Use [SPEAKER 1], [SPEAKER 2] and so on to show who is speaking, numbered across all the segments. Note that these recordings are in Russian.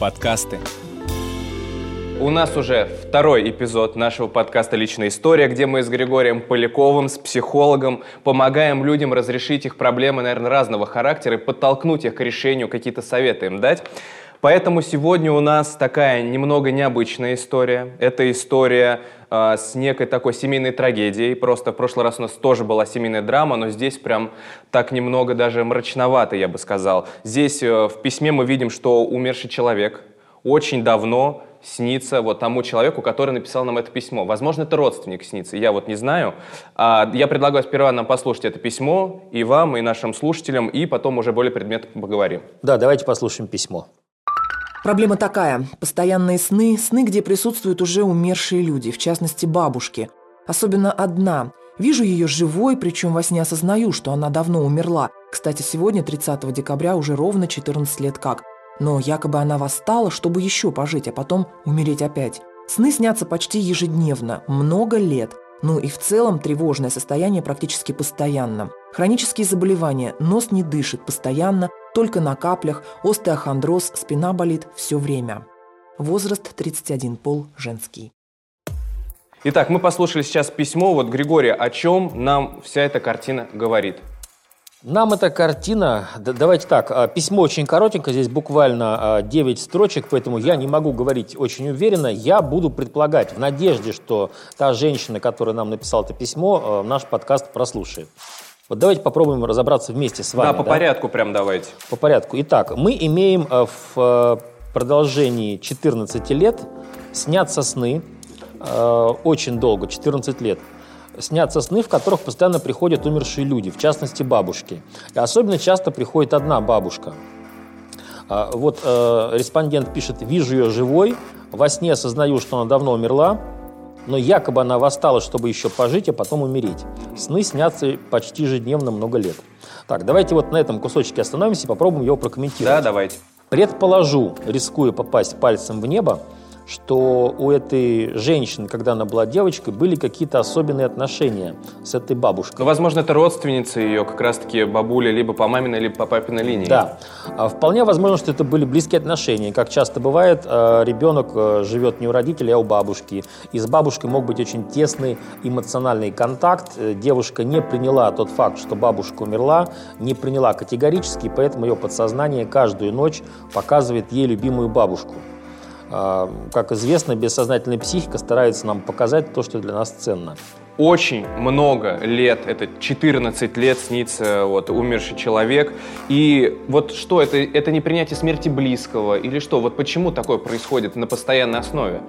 [SPEAKER 1] Подкасты. У нас уже второй эпизод нашего подкаста «Личная история», где мы с Григорием Поляковым, с психологом, помогаем людям разрешить их проблемы, наверное, разного характера и подтолкнуть их к решению, какие-то советы им дать. Поэтому сегодня у нас такая немного необычная история. Это история э, с некой такой семейной трагедией. Просто в прошлый раз у нас тоже была семейная драма, но здесь прям так немного даже мрачновато, я бы сказал. Здесь э, в письме мы видим, что умерший человек очень давно снится вот тому человеку, который написал нам это письмо. Возможно, это родственник снится, я вот не знаю. А, я предлагаю сперва нам послушать это письмо, и вам, и нашим слушателям, и потом уже более предметно поговорим.
[SPEAKER 2] Да, давайте послушаем письмо.
[SPEAKER 3] Проблема такая. Постоянные сны, сны, где присутствуют уже умершие люди, в частности бабушки. Особенно одна. Вижу ее живой, причем во сне осознаю, что она давно умерла. Кстати, сегодня, 30 декабря, уже ровно 14 лет как. Но якобы она восстала, чтобы еще пожить, а потом умереть опять. Сны снятся почти ежедневно, много лет. Ну и в целом тревожное состояние практически постоянно. Хронические заболевания, нос не дышит постоянно, только на каплях, остеохондроз, спина болит все время. Возраст 31, пол женский.
[SPEAKER 1] Итак, мы послушали сейчас письмо. Вот, Григорий, о чем нам вся эта картина говорит?
[SPEAKER 2] Нам эта картина, давайте так, а, письмо очень коротенькое, здесь буквально 9 а, строчек, поэтому я не могу говорить очень уверенно. Я буду предполагать, в надежде, что та женщина, которая нам написала это письмо, а, наш подкаст прослушает. Вот давайте попробуем разобраться вместе с вами.
[SPEAKER 1] Да, по да? порядку прям давайте.
[SPEAKER 2] По порядку. Итак, мы имеем в продолжении 14 лет снятся сны, очень долго, 14 лет – снятся сны, в которых постоянно приходят умершие люди, в частности бабушки. И особенно часто приходит одна бабушка. А, вот э, респондент пишет, вижу ее живой, во сне осознаю, что она давно умерла, но якобы она восстала, чтобы еще пожить, а потом умереть. Сны снятся почти ежедневно много лет. Так, давайте вот на этом кусочке остановимся и попробуем его прокомментировать.
[SPEAKER 1] Да, давайте.
[SPEAKER 2] Предположу, рискуя попасть пальцем в небо, что у этой женщины, когда она была девочкой, были какие-то особенные отношения с этой бабушкой.
[SPEAKER 1] Ну, возможно, это родственница ее, как раз-таки бабуля либо по маминой, либо по папиной линии.
[SPEAKER 2] Да. А вполне возможно, что это были близкие отношения. Как часто бывает, э, ребенок э, живет не у родителей, а у бабушки. И с бабушкой мог быть очень тесный эмоциональный контакт. Э, девушка не приняла тот факт, что бабушка умерла, не приняла категорически, поэтому ее подсознание каждую ночь показывает ей любимую бабушку. А, как известно, бессознательная психика старается нам показать то, что для нас ценно
[SPEAKER 1] очень много лет, это 14 лет снится вот умерший человек. И вот что, это, это не принятие смерти близкого или что? Вот почему такое происходит на постоянной основе?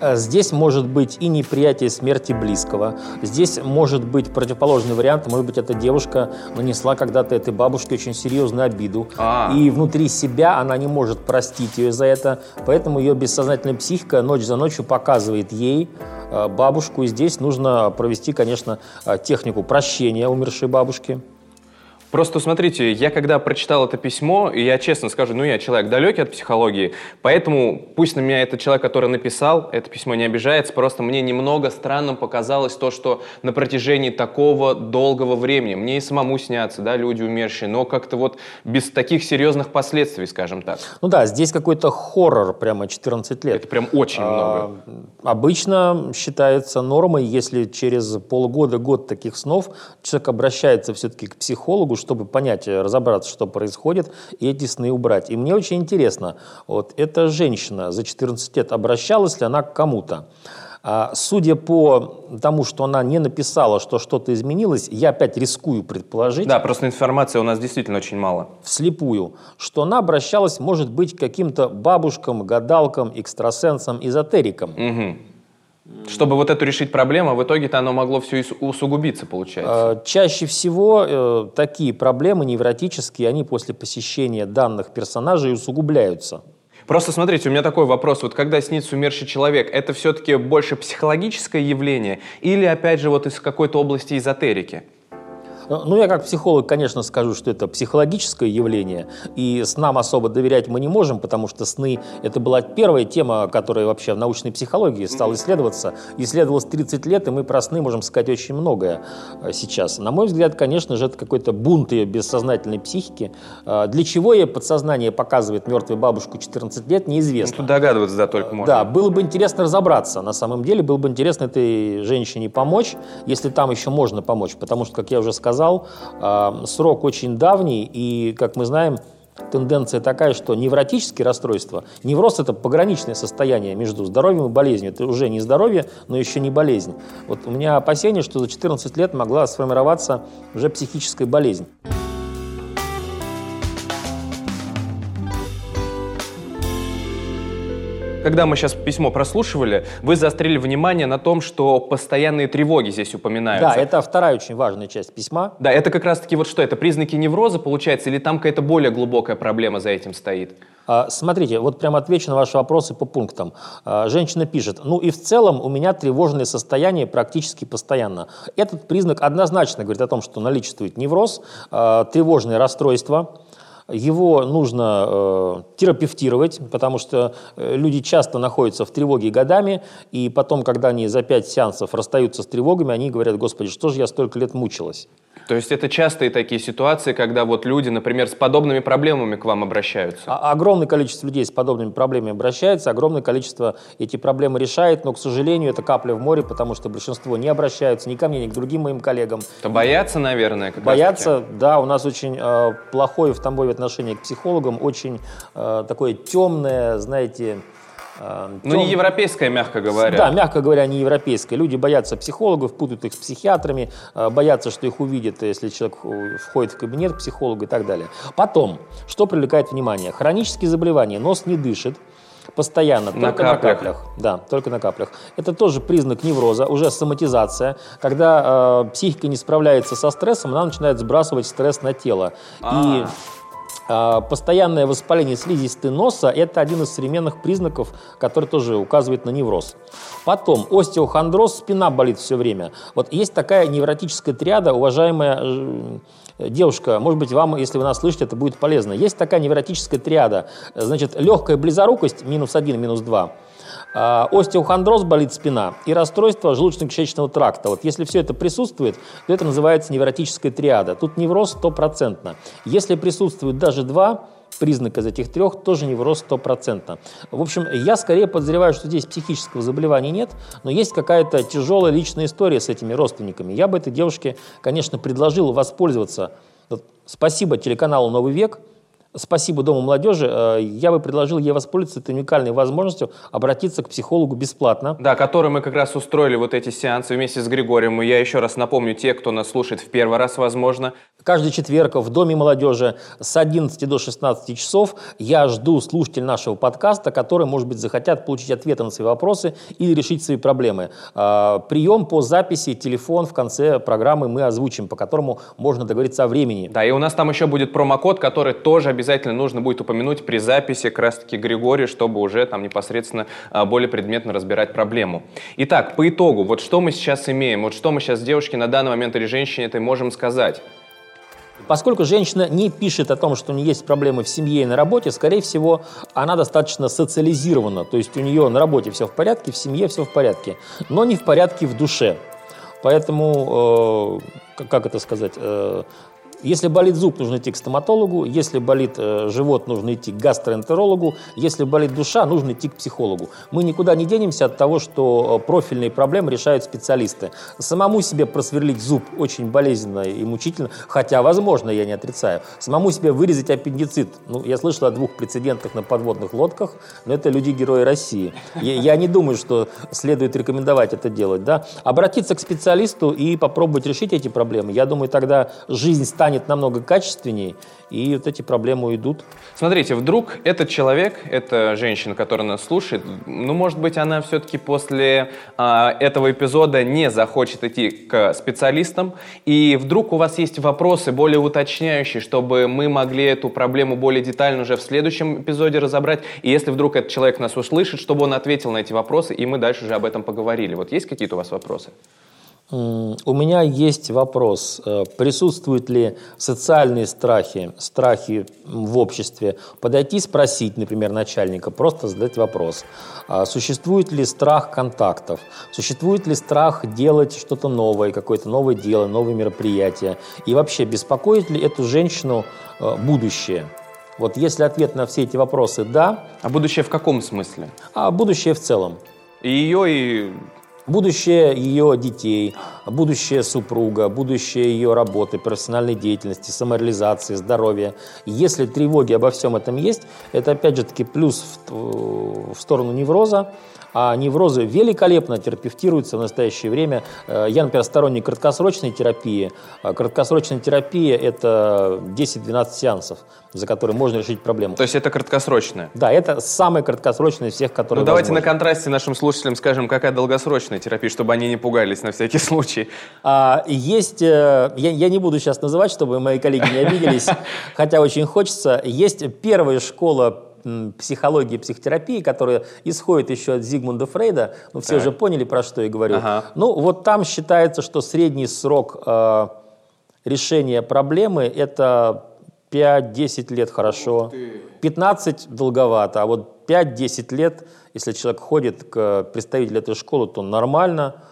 [SPEAKER 2] Э, здесь может быть и неприятие смерти близкого. Здесь может быть противоположный вариант. Может быть, эта девушка нанесла когда-то этой бабушке очень серьезную обиду. А-а-а. И внутри себя она не может простить ее за это. Поэтому ее бессознательная психика ночь за ночью показывает ей, Э, бабушку. И здесь нужно провести, конечно, э, технику прощения умершей бабушки.
[SPEAKER 1] Просто смотрите, я когда прочитал это письмо, и я честно скажу, ну я человек далекий от психологии, поэтому пусть на меня этот человек, который написал это письмо, не обижается, просто мне немного странным показалось то, что на протяжении такого долгого времени, мне и самому снятся, да, люди умершие, но как-то вот без таких серьезных последствий, скажем так.
[SPEAKER 2] Ну да, здесь какой-то хоррор прямо 14 лет.
[SPEAKER 1] Это прям очень а, много.
[SPEAKER 2] Обычно считается нормой, если через полгода, год таких снов человек обращается все-таки к психологу, чтобы понять, э, разобраться, что происходит, и эти сны убрать. И мне очень интересно, вот эта женщина за 14 лет, обращалась ли она к кому-то? А, судя по тому, что она не написала, что что-то изменилось, я опять рискую предположить.
[SPEAKER 1] Да, просто информации у нас действительно очень мало.
[SPEAKER 2] Вслепую. Что она обращалась, может быть, к каким-то бабушкам, гадалкам, экстрасенсам, эзотерикам.
[SPEAKER 1] Угу. Чтобы вот эту решить проблему, в итоге-то оно могло все усугубиться, получается.
[SPEAKER 2] А, чаще всего э, такие проблемы невротические, они после посещения данных персонажей усугубляются.
[SPEAKER 1] Просто смотрите, у меня такой вопрос. Вот когда снится умерший человек, это все-таки больше психологическое явление или, опять же, вот из какой-то области эзотерики?
[SPEAKER 2] Ну, я как психолог, конечно, скажу, что это психологическое явление, и снам особо доверять мы не можем, потому что сны – это была первая тема, которая вообще в научной психологии стала исследоваться. Исследовалась 30 лет, и мы про сны можем сказать очень многое э, сейчас. На мой взгляд, конечно же, это какой-то бунт ее бессознательной психики. Э, для чего ей подсознание показывает мертвую бабушку 14 лет, неизвестно.
[SPEAKER 1] Ну, тут догадываться, да, только можно.
[SPEAKER 2] Да, было бы интересно разобраться. На самом деле, было бы интересно этой женщине помочь, если там еще можно помочь, потому что, как я уже сказал, сказал, а, срок очень давний, и, как мы знаем, тенденция такая, что невротические расстройства, невроз – это пограничное состояние между здоровьем и болезнью. Это уже не здоровье, но еще не болезнь. Вот у меня опасение, что за 14 лет могла сформироваться уже психическая болезнь.
[SPEAKER 1] Когда мы сейчас письмо прослушивали, вы заострили внимание на том, что постоянные тревоги здесь упоминаются.
[SPEAKER 2] Да, это вторая очень важная часть письма.
[SPEAKER 1] Да, это как раз-таки вот что, это признаки невроза, получается, или там какая-то более глубокая проблема за этим стоит?
[SPEAKER 2] А, смотрите, вот прямо отвечу на ваши вопросы по пунктам. А, женщина пишет, ну и в целом у меня тревожное состояние практически постоянно. Этот признак однозначно говорит о том, что наличествует невроз, а, тревожное расстройство, его нужно э, терапевтировать, потому что э, люди часто находятся в тревоге годами, и потом, когда они за пять сеансов расстаются с тревогами, они говорят, господи, что же я столько лет мучилась?
[SPEAKER 1] То есть это частые такие ситуации, когда вот люди, например, с подобными проблемами к вам обращаются?
[SPEAKER 2] А огромное количество людей с подобными проблемами обращается, огромное количество эти проблемы решает, но, к сожалению, это капля в море, потому что большинство не обращаются ни ко мне, ни к другим моим коллегам.
[SPEAKER 1] То боятся, наверное, как
[SPEAKER 2] Боятся, да, у нас очень э, плохое в Тамбове отношение к психологам, очень э, такое темное, знаете,
[SPEAKER 1] Эм, ну, не европейская, мягко говоря.
[SPEAKER 2] Да, мягко говоря, не европейская. Люди боятся психологов, путают их с психиатрами, э, боятся, что их увидят, если человек входит в кабинет к психологу и так далее. Потом, что привлекает внимание? Хронические заболевания. Нос не дышит, постоянно,
[SPEAKER 1] на
[SPEAKER 2] только
[SPEAKER 1] каплях.
[SPEAKER 2] на каплях. Да, только на каплях. Это тоже признак невроза, уже соматизация. Когда э, психика не справляется со стрессом, она начинает сбрасывать стресс на тело.
[SPEAKER 1] А-а-а. И
[SPEAKER 2] постоянное воспаление слизистой носа – это один из современных признаков, который тоже указывает на невроз. Потом остеохондроз, спина болит все время. Вот есть такая невротическая триада, уважаемая э, девушка, может быть, вам, если вы нас слышите, это будет полезно. Есть такая невротическая триада, значит, легкая близорукость, минус один, минус два – а, остеохондроз, болит спина, и расстройство желудочно-кишечного тракта. Вот если все это присутствует, то это называется невротическая триада. Тут невроз стопроцентно. Если присутствует даже два признак из этих трех, тоже невроз стопроцентно. В общем, я скорее подозреваю, что здесь психического заболевания нет, но есть какая-то тяжелая личная история с этими родственниками. Я бы этой девушке, конечно, предложил воспользоваться. Спасибо телеканалу «Новый век», спасибо Дому молодежи, э, я бы предложил ей воспользоваться этой уникальной возможностью обратиться к психологу бесплатно.
[SPEAKER 1] Да, который мы как раз устроили вот эти сеансы вместе с Григорием. И я еще раз напомню, те, кто нас слушает в первый раз, возможно.
[SPEAKER 2] Каждый четверг в Доме молодежи с 11 до 16 часов я жду слушателей нашего подкаста, которые, может быть, захотят получить ответы на свои вопросы или решить свои проблемы. Э, прием по записи, телефон в конце программы мы озвучим, по которому можно договориться о времени.
[SPEAKER 1] Да, и у нас там еще будет промокод, который тоже обязательно нужно будет упомянуть при записи как раз-таки Григория, чтобы уже там непосредственно а, более предметно разбирать проблему. Итак, по итогу, вот что мы сейчас имеем, вот что мы сейчас девушке на данный момент или женщине это можем сказать?
[SPEAKER 2] Поскольку женщина не пишет о том, что у нее есть проблемы в семье и на работе, скорее всего, она достаточно социализирована. То есть у нее на работе все в порядке, в семье все в порядке, но не в порядке в душе. Поэтому, э, как это сказать, э, если болит зуб, нужно идти к стоматологу. Если болит э, живот, нужно идти к гастроэнтерологу. Если болит душа, нужно идти к психологу. Мы никуда не денемся от того, что э, профильные проблемы решают специалисты. Самому себе просверлить зуб очень болезненно и мучительно, хотя, возможно, я не отрицаю. Самому себе вырезать аппендицит. Ну, я слышал о двух прецедентах на подводных лодках, но это люди-герои России. Я, я не думаю, что следует рекомендовать это делать. Да? Обратиться к специалисту и попробовать решить эти проблемы. Я думаю, тогда жизнь станет станет намного качественнее, и вот эти проблемы уйдут.
[SPEAKER 1] Смотрите, вдруг этот человек, эта женщина, которая нас слушает, ну, может быть, она все-таки после а, этого эпизода не захочет идти к специалистам, и вдруг у вас есть вопросы более уточняющие, чтобы мы могли эту проблему более детально уже в следующем эпизоде разобрать, и если вдруг этот человек нас услышит, чтобы он ответил на эти вопросы, и мы дальше уже об этом поговорили. Вот есть какие-то у вас вопросы?
[SPEAKER 2] У меня есть вопрос. Э, присутствуют ли социальные страхи, страхи в обществе? Подойти спросить, например, начальника, просто задать вопрос. А существует ли страх контактов? Существует ли страх делать что-то новое, какое-то новое дело, новые мероприятия? И вообще, беспокоит ли эту женщину э, будущее? Вот если ответ на все эти вопросы «да».
[SPEAKER 1] А будущее в каком смысле?
[SPEAKER 2] А будущее в целом.
[SPEAKER 1] И ее, и
[SPEAKER 2] будущее ее детей, будущее супруга, будущее ее работы, профессиональной деятельности, самореализации, здоровья. Если тревоги обо всем этом есть, это опять же таки плюс в, в сторону невроза, а неврозы великолепно терапевтируются в настоящее время. Э, я, например, сторонник краткосрочной терапии. А краткосрочная терапия – это 10-12 сеансов, за которые можно решить проблему.
[SPEAKER 1] То есть это краткосрочная?
[SPEAKER 2] Да, это самая краткосрочная из всех, которые
[SPEAKER 1] Ну давайте на контрасте нашим слушателям скажем, какая долгосрочная терапия, чтобы они не пугались на всякий случай.
[SPEAKER 2] А, есть, э, я, я не буду сейчас называть, чтобы мои коллеги не обиделись, хотя очень хочется. Есть первая школа психологии психотерапии, которая исходит еще от Зигмунда Фрейда. Ну, все так. же поняли, про что я говорю. Ага. Ну, вот там считается, что средний срок э, решения проблемы – это 5-10 лет хорошо, 15 долговато, а вот 5-10 лет, если человек ходит к представителю этой школы, то нормально –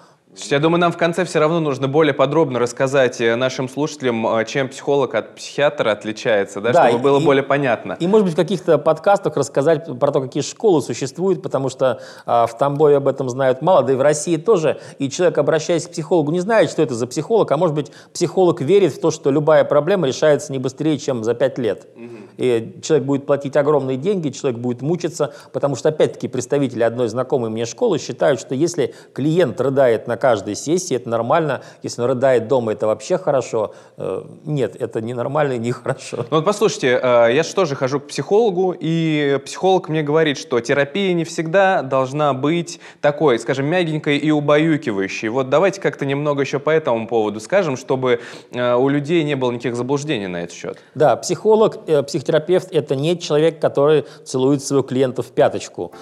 [SPEAKER 1] я думаю, нам в конце все равно нужно более подробно рассказать э, нашим слушателям, э, чем психолог от психиатра отличается, да, да чтобы и, было более понятно.
[SPEAKER 2] И, может быть, в каких-то подкастах рассказать про то, какие школы существуют, потому что а, в Тамбове об этом знают мало, да и в России тоже. И человек, обращаясь к психологу, не знает, что это за психолог, а может быть, психолог верит в то, что любая проблема решается не быстрее, чем за пять лет. Угу. И человек будет платить огромные деньги, человек будет мучиться, потому что, опять-таки, представители одной знакомой мне школы считают, что если клиент рыдает на каждой сессии, это нормально. Если он рыдает дома, это вообще хорошо. Э, нет, это не нормально и не хорошо.
[SPEAKER 1] Ну вот послушайте, э, я же тоже хожу к психологу, и психолог мне говорит, что терапия не всегда должна быть такой, скажем, мягенькой и убаюкивающей. Вот давайте как-то немного еще по этому поводу скажем, чтобы э, у людей не было никаких заблуждений на этот счет.
[SPEAKER 2] Да, психолог, психотерапевт – это не человек, который целует своего клиента в пяточку.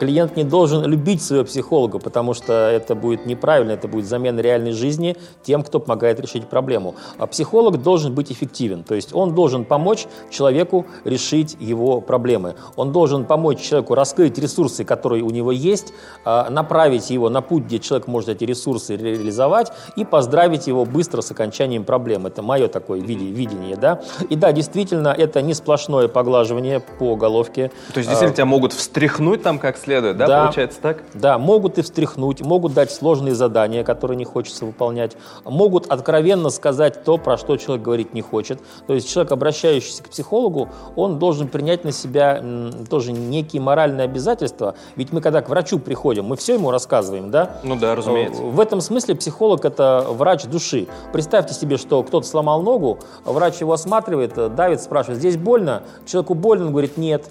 [SPEAKER 2] Клиент не должен любить своего психолога, потому что это будет неправильно правильно, это будет замена реальной жизни тем, кто помогает решить проблему. А психолог должен быть эффективен, то есть он должен помочь человеку решить его проблемы. Он должен помочь человеку раскрыть ресурсы, которые у него есть, а, направить его на путь, где человек может эти ресурсы реализовать и поздравить его быстро с окончанием проблемы. Это мое такое видение. Да? И да, действительно, это не сплошное поглаживание по головке.
[SPEAKER 1] То есть действительно а, тебя могут встряхнуть там как следует, да, да получается так?
[SPEAKER 2] Да, могут и встряхнуть, могут дать сложные задания, задания, которые не хочется выполнять, могут откровенно сказать то, про что человек говорить не хочет. То есть человек, обращающийся к психологу, он должен принять на себя тоже некие моральные обязательства. Ведь мы, когда к врачу приходим, мы все ему рассказываем, да?
[SPEAKER 1] Ну да, разумеется.
[SPEAKER 2] В этом смысле психолог – это врач души. Представьте себе, что кто-то сломал ногу, врач его осматривает, давит, спрашивает, здесь больно? Человеку больно, он говорит, нет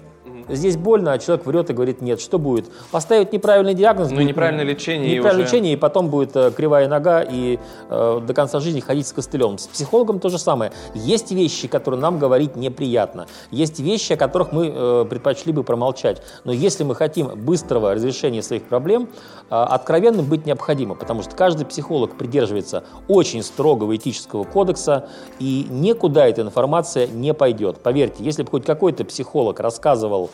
[SPEAKER 2] здесь больно, а человек врет и говорит нет. Что будет? Поставить неправильный диагноз.
[SPEAKER 1] Ну, неправильное лечение.
[SPEAKER 2] Неправильное уже... лечение, и потом будет э, кривая нога, и э, до конца жизни ходить с костылем. С психологом то же самое. Есть вещи, которые нам говорить неприятно. Есть вещи, о которых мы э, предпочли бы промолчать. Но если мы хотим быстрого разрешения своих проблем, э, откровенным быть необходимо, потому что каждый психолог придерживается очень строгого этического кодекса, и никуда эта информация не пойдет. Поверьте, если бы хоть какой-то психолог рассказывал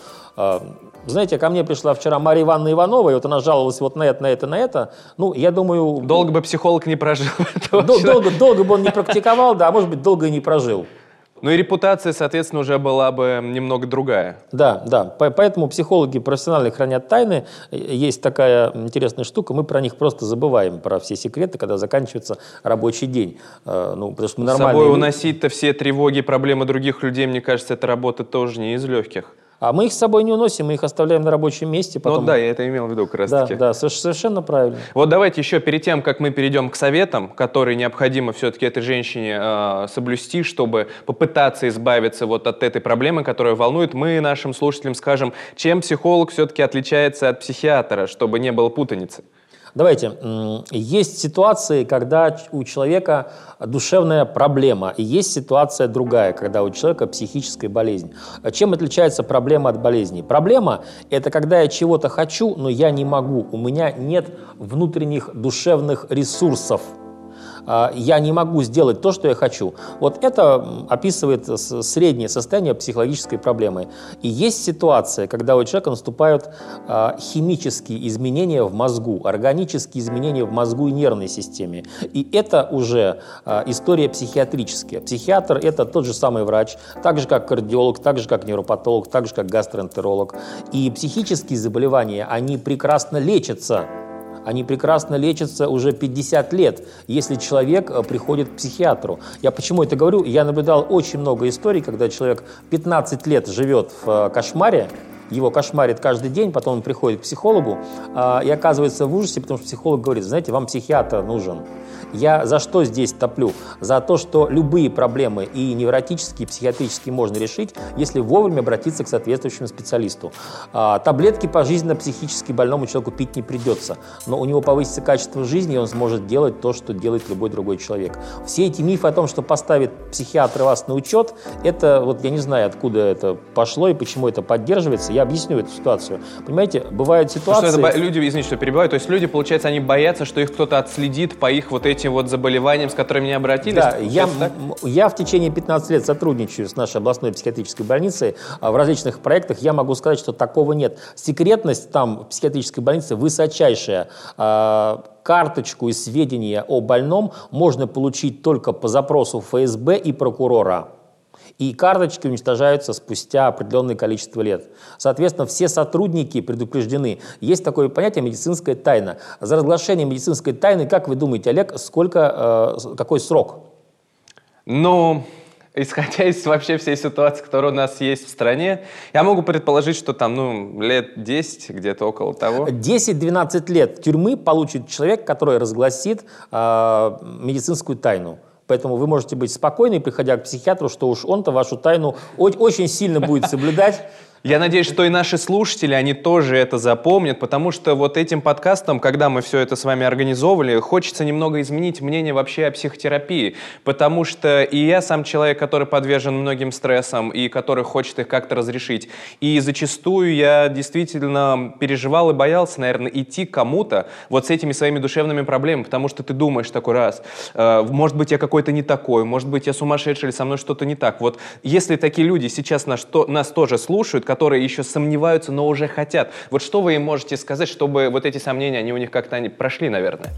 [SPEAKER 2] знаете, ко мне пришла вчера Мария Ивановна Иванова, и вот она жаловалась вот на это, на это, на это. Ну, я думаю...
[SPEAKER 1] Долго бы психолог не прожил.
[SPEAKER 2] Долго, долго бы он не практиковал, да, а может быть, долго и не прожил.
[SPEAKER 1] Ну и репутация, соответственно, уже была бы немного другая.
[SPEAKER 2] Да, да. Поэтому психологи профессионально хранят тайны. Есть такая интересная штука, мы про них просто забываем, про все секреты, когда заканчивается рабочий день.
[SPEAKER 1] А, ну, потому что мы нормальные... С собой уносить-то все тревоги, проблемы других людей, мне кажется, эта работа тоже не из легких.
[SPEAKER 2] А мы их с собой не уносим, мы их оставляем на рабочем месте.
[SPEAKER 1] Потом... Ну да, я это имел в виду как раз
[SPEAKER 2] да,
[SPEAKER 1] таки.
[SPEAKER 2] Да, совершенно правильно.
[SPEAKER 1] Вот давайте еще перед тем, как мы перейдем к советам, которые необходимо все-таки этой женщине э, соблюсти, чтобы попытаться избавиться вот от этой проблемы, которая волнует, мы нашим слушателям скажем, чем психолог все-таки отличается от психиатра, чтобы не было путаницы.
[SPEAKER 2] Давайте, есть ситуации, когда у человека душевная проблема, и есть ситуация другая, когда у человека психическая болезнь. Чем отличается проблема от болезни? Проблема – это когда я чего-то хочу, но я не могу, у меня нет внутренних душевных ресурсов – а, я не могу сделать то, что я хочу. Вот это описывает среднее состояние психологической проблемы. И есть ситуация, когда у человека наступают а, химические изменения в мозгу, органические изменения в мозгу и нервной системе. И это уже а, история психиатрическая. Психиатр – это тот же самый врач, так же как кардиолог, так же как невропатолог, так же как гастроэнтеролог. И психические заболевания, они прекрасно лечатся они прекрасно лечатся уже 50 лет, если человек э, приходит к психиатру. Я почему это говорю? Я наблюдал очень много историй, когда человек 15 лет живет в э, кошмаре, его кошмарит каждый день, потом он приходит к психологу э, и оказывается в ужасе, потому что психолог говорит, знаете, вам психиатр нужен. Я за что здесь топлю? За то, что любые проблемы и невротические, и психиатрические можно решить, если вовремя обратиться к соответствующему специалисту. А, таблетки пожизненно психически больному человеку пить не придется, но у него повысится качество жизни, и он сможет делать то, что делает любой другой человек. Все эти мифы о том, что поставит психиатр вас на учет, это вот я не знаю, откуда это пошло и почему это поддерживается. Я объясню эту ситуацию. Понимаете, бывают ситуации...
[SPEAKER 1] Что это, люди, извините, что перебиваю, то есть люди, получается, они боятся, что их кто-то отследит по их вот этим вот заболеваниям, с которыми не обратились?
[SPEAKER 2] Да, я, я в течение 15 лет сотрудничаю с нашей областной психиатрической больницей а в различных проектах. Я могу сказать, что такого нет. Секретность там в психиатрической больнице высочайшая. А, карточку и сведения о больном можно получить только по запросу ФСБ и прокурора и карточки уничтожаются спустя определенное количество лет. Соответственно, все сотрудники предупреждены. Есть такое понятие медицинская тайна. За разглашение медицинской тайны, как вы думаете, Олег, сколько, э, какой срок?
[SPEAKER 1] Ну, исходя из вообще всей ситуации, которая у нас есть в стране, я могу предположить, что там, ну, лет 10, где-то около того.
[SPEAKER 2] 10-12 лет тюрьмы получит человек, который разгласит э, медицинскую тайну. Поэтому вы можете быть спокойны, приходя к психиатру, что уж он-то вашу тайну очень сильно будет соблюдать.
[SPEAKER 1] Я надеюсь, что и наши слушатели, они тоже это запомнят, потому что вот этим подкастом, когда мы все это с вами организовывали, хочется немного изменить мнение вообще о психотерапии, потому что и я сам человек, который подвержен многим стрессам и который хочет их как-то разрешить. И зачастую я действительно переживал и боялся, наверное, идти к кому-то вот с этими своими душевными проблемами, потому что ты думаешь такой раз, э, может быть, я какой-то не такой, может быть, я сумасшедший или со мной что-то не так. Вот если такие люди сейчас нас, нас тоже слушают, которые еще сомневаются, но уже хотят. Вот что вы им можете сказать, чтобы вот эти сомнения, они у них как-то они прошли, наверное?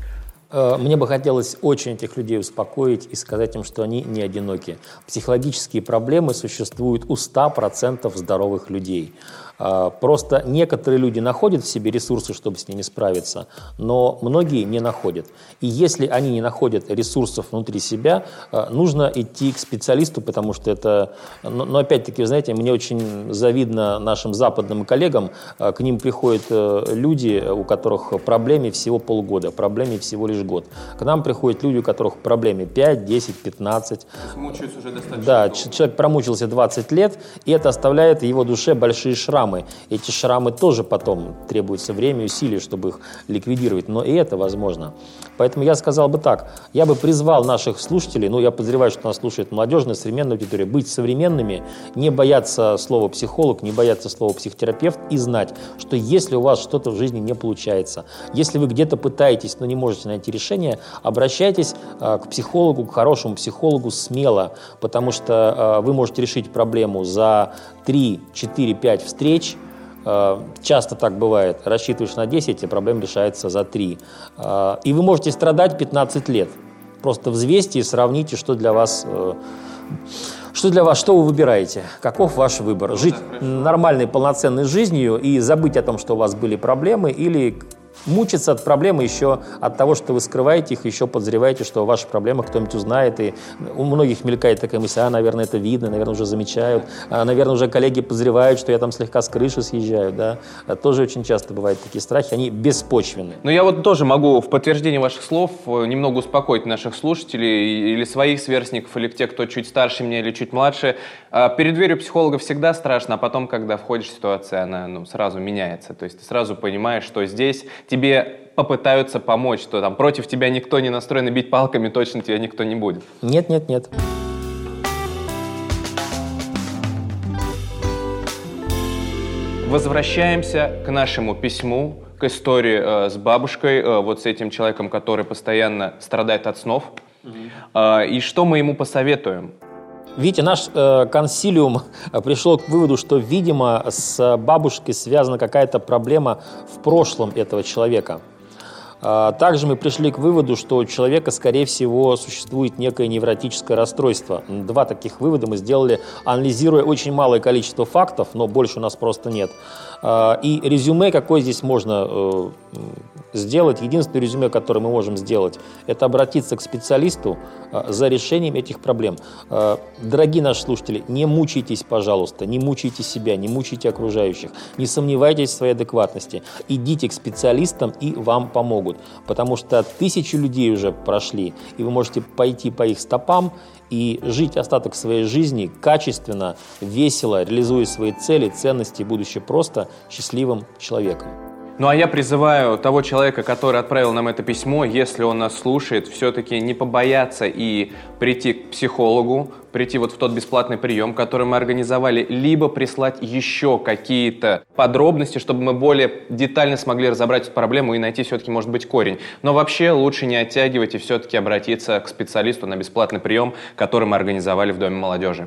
[SPEAKER 2] Э, мне бы хотелось очень этих людей успокоить и сказать им, что они не одиноки. Психологические проблемы существуют у 100% здоровых людей. А, просто некоторые люди находят в себе ресурсы, чтобы с ними справиться, но многие не находят. И если они не находят ресурсов внутри себя, а, нужно идти к специалисту, потому что это... Но, опять-таки, вы знаете, мне очень завидно нашим западным коллегам. А, к ним приходят э, люди, у которых проблеме всего полгода, проблеме всего лишь год. К нам приходят люди, у которых проблеме 5, 10, 15.
[SPEAKER 1] Мучаются уже достаточно
[SPEAKER 2] Да, долго. человек промучился 20 лет, и это оставляет его душе большие шрамы шрамы. Эти шрамы тоже потом требуется время и усилий, чтобы их ликвидировать, но и это возможно. Поэтому я сказал бы так, я бы призвал наших слушателей, ну я подозреваю, что нас слушает молодежная, современная аудитория, быть современными, не бояться слова психолог, не бояться слова психотерапевт и знать, что если у вас что-то в жизни не получается, если вы где-то пытаетесь, но не можете найти решение, обращайтесь э, к психологу, к хорошему психологу смело, потому что э, вы можете решить проблему за 3, 4, 5 встреч, э, Часто так бывает. Рассчитываешь на 10, а проблема решается за 3. Э, и вы можете страдать 15 лет. Просто взвесьте и сравните, что для вас, э, что для вас, что вы выбираете, каков ваш выбор. Жить нормальной, полноценной жизнью и забыть о том, что у вас были проблемы, или мучиться от проблемы еще от того, что вы скрываете их, еще подозреваете, что о ваших проблемах кто-нибудь узнает. И у многих мелькает такая мысль, а, наверное, это видно, наверное, уже замечают, а, наверное, уже коллеги подозревают, что я там слегка с крыши съезжаю. Да? А тоже очень часто бывают такие страхи, они беспочвенны.
[SPEAKER 1] Но я вот тоже могу в подтверждение ваших слов э, немного успокоить наших слушателей или своих сверстников, или тех, кто чуть старше меня или чуть младше. А, перед дверью психолога всегда страшно, а потом, когда входишь в ситуацию, она ну, сразу меняется. То есть ты сразу понимаешь, что здесь тебе попытаются помочь, что там против тебя никто не настроен, бить палками точно тебя никто не будет.
[SPEAKER 2] Нет, нет, нет.
[SPEAKER 1] Возвращаемся к нашему письму, к истории э, с бабушкой, э, вот с этим человеком, который постоянно страдает от снов. Угу. Э, и что мы ему посоветуем?
[SPEAKER 2] Видите, наш э, консилиум пришел к выводу, что, видимо, с бабушкой связана какая-то проблема в прошлом этого человека. А, также мы пришли к выводу, что у человека, скорее всего, существует некое невротическое расстройство. Два таких вывода мы сделали, анализируя очень малое количество фактов, но больше у нас просто нет. А, и резюме, какое здесь можно э, сделать, единственное резюме, которое мы можем сделать, это обратиться к специалисту а, за решением этих проблем. А, дорогие наши слушатели, не мучайтесь, пожалуйста, не мучайте себя, не мучайте окружающих, не сомневайтесь в своей адекватности. Идите к специалистам и вам помогут, потому что тысячи людей уже прошли, и вы можете пойти по их стопам и жить остаток своей жизни качественно, весело, реализуя свои цели, ценности, будучи просто счастливым человеком.
[SPEAKER 1] Ну а я призываю того человека, который отправил нам это письмо, если он нас слушает, все-таки не побояться и прийти к психологу, прийти вот в тот бесплатный прием, который мы организовали, либо прислать еще какие-то подробности, чтобы мы более детально смогли разобрать эту проблему и найти все-таки, может быть, корень. Но вообще лучше не оттягивать и все-таки обратиться к специалисту на бесплатный прием, который мы организовали в Доме молодежи.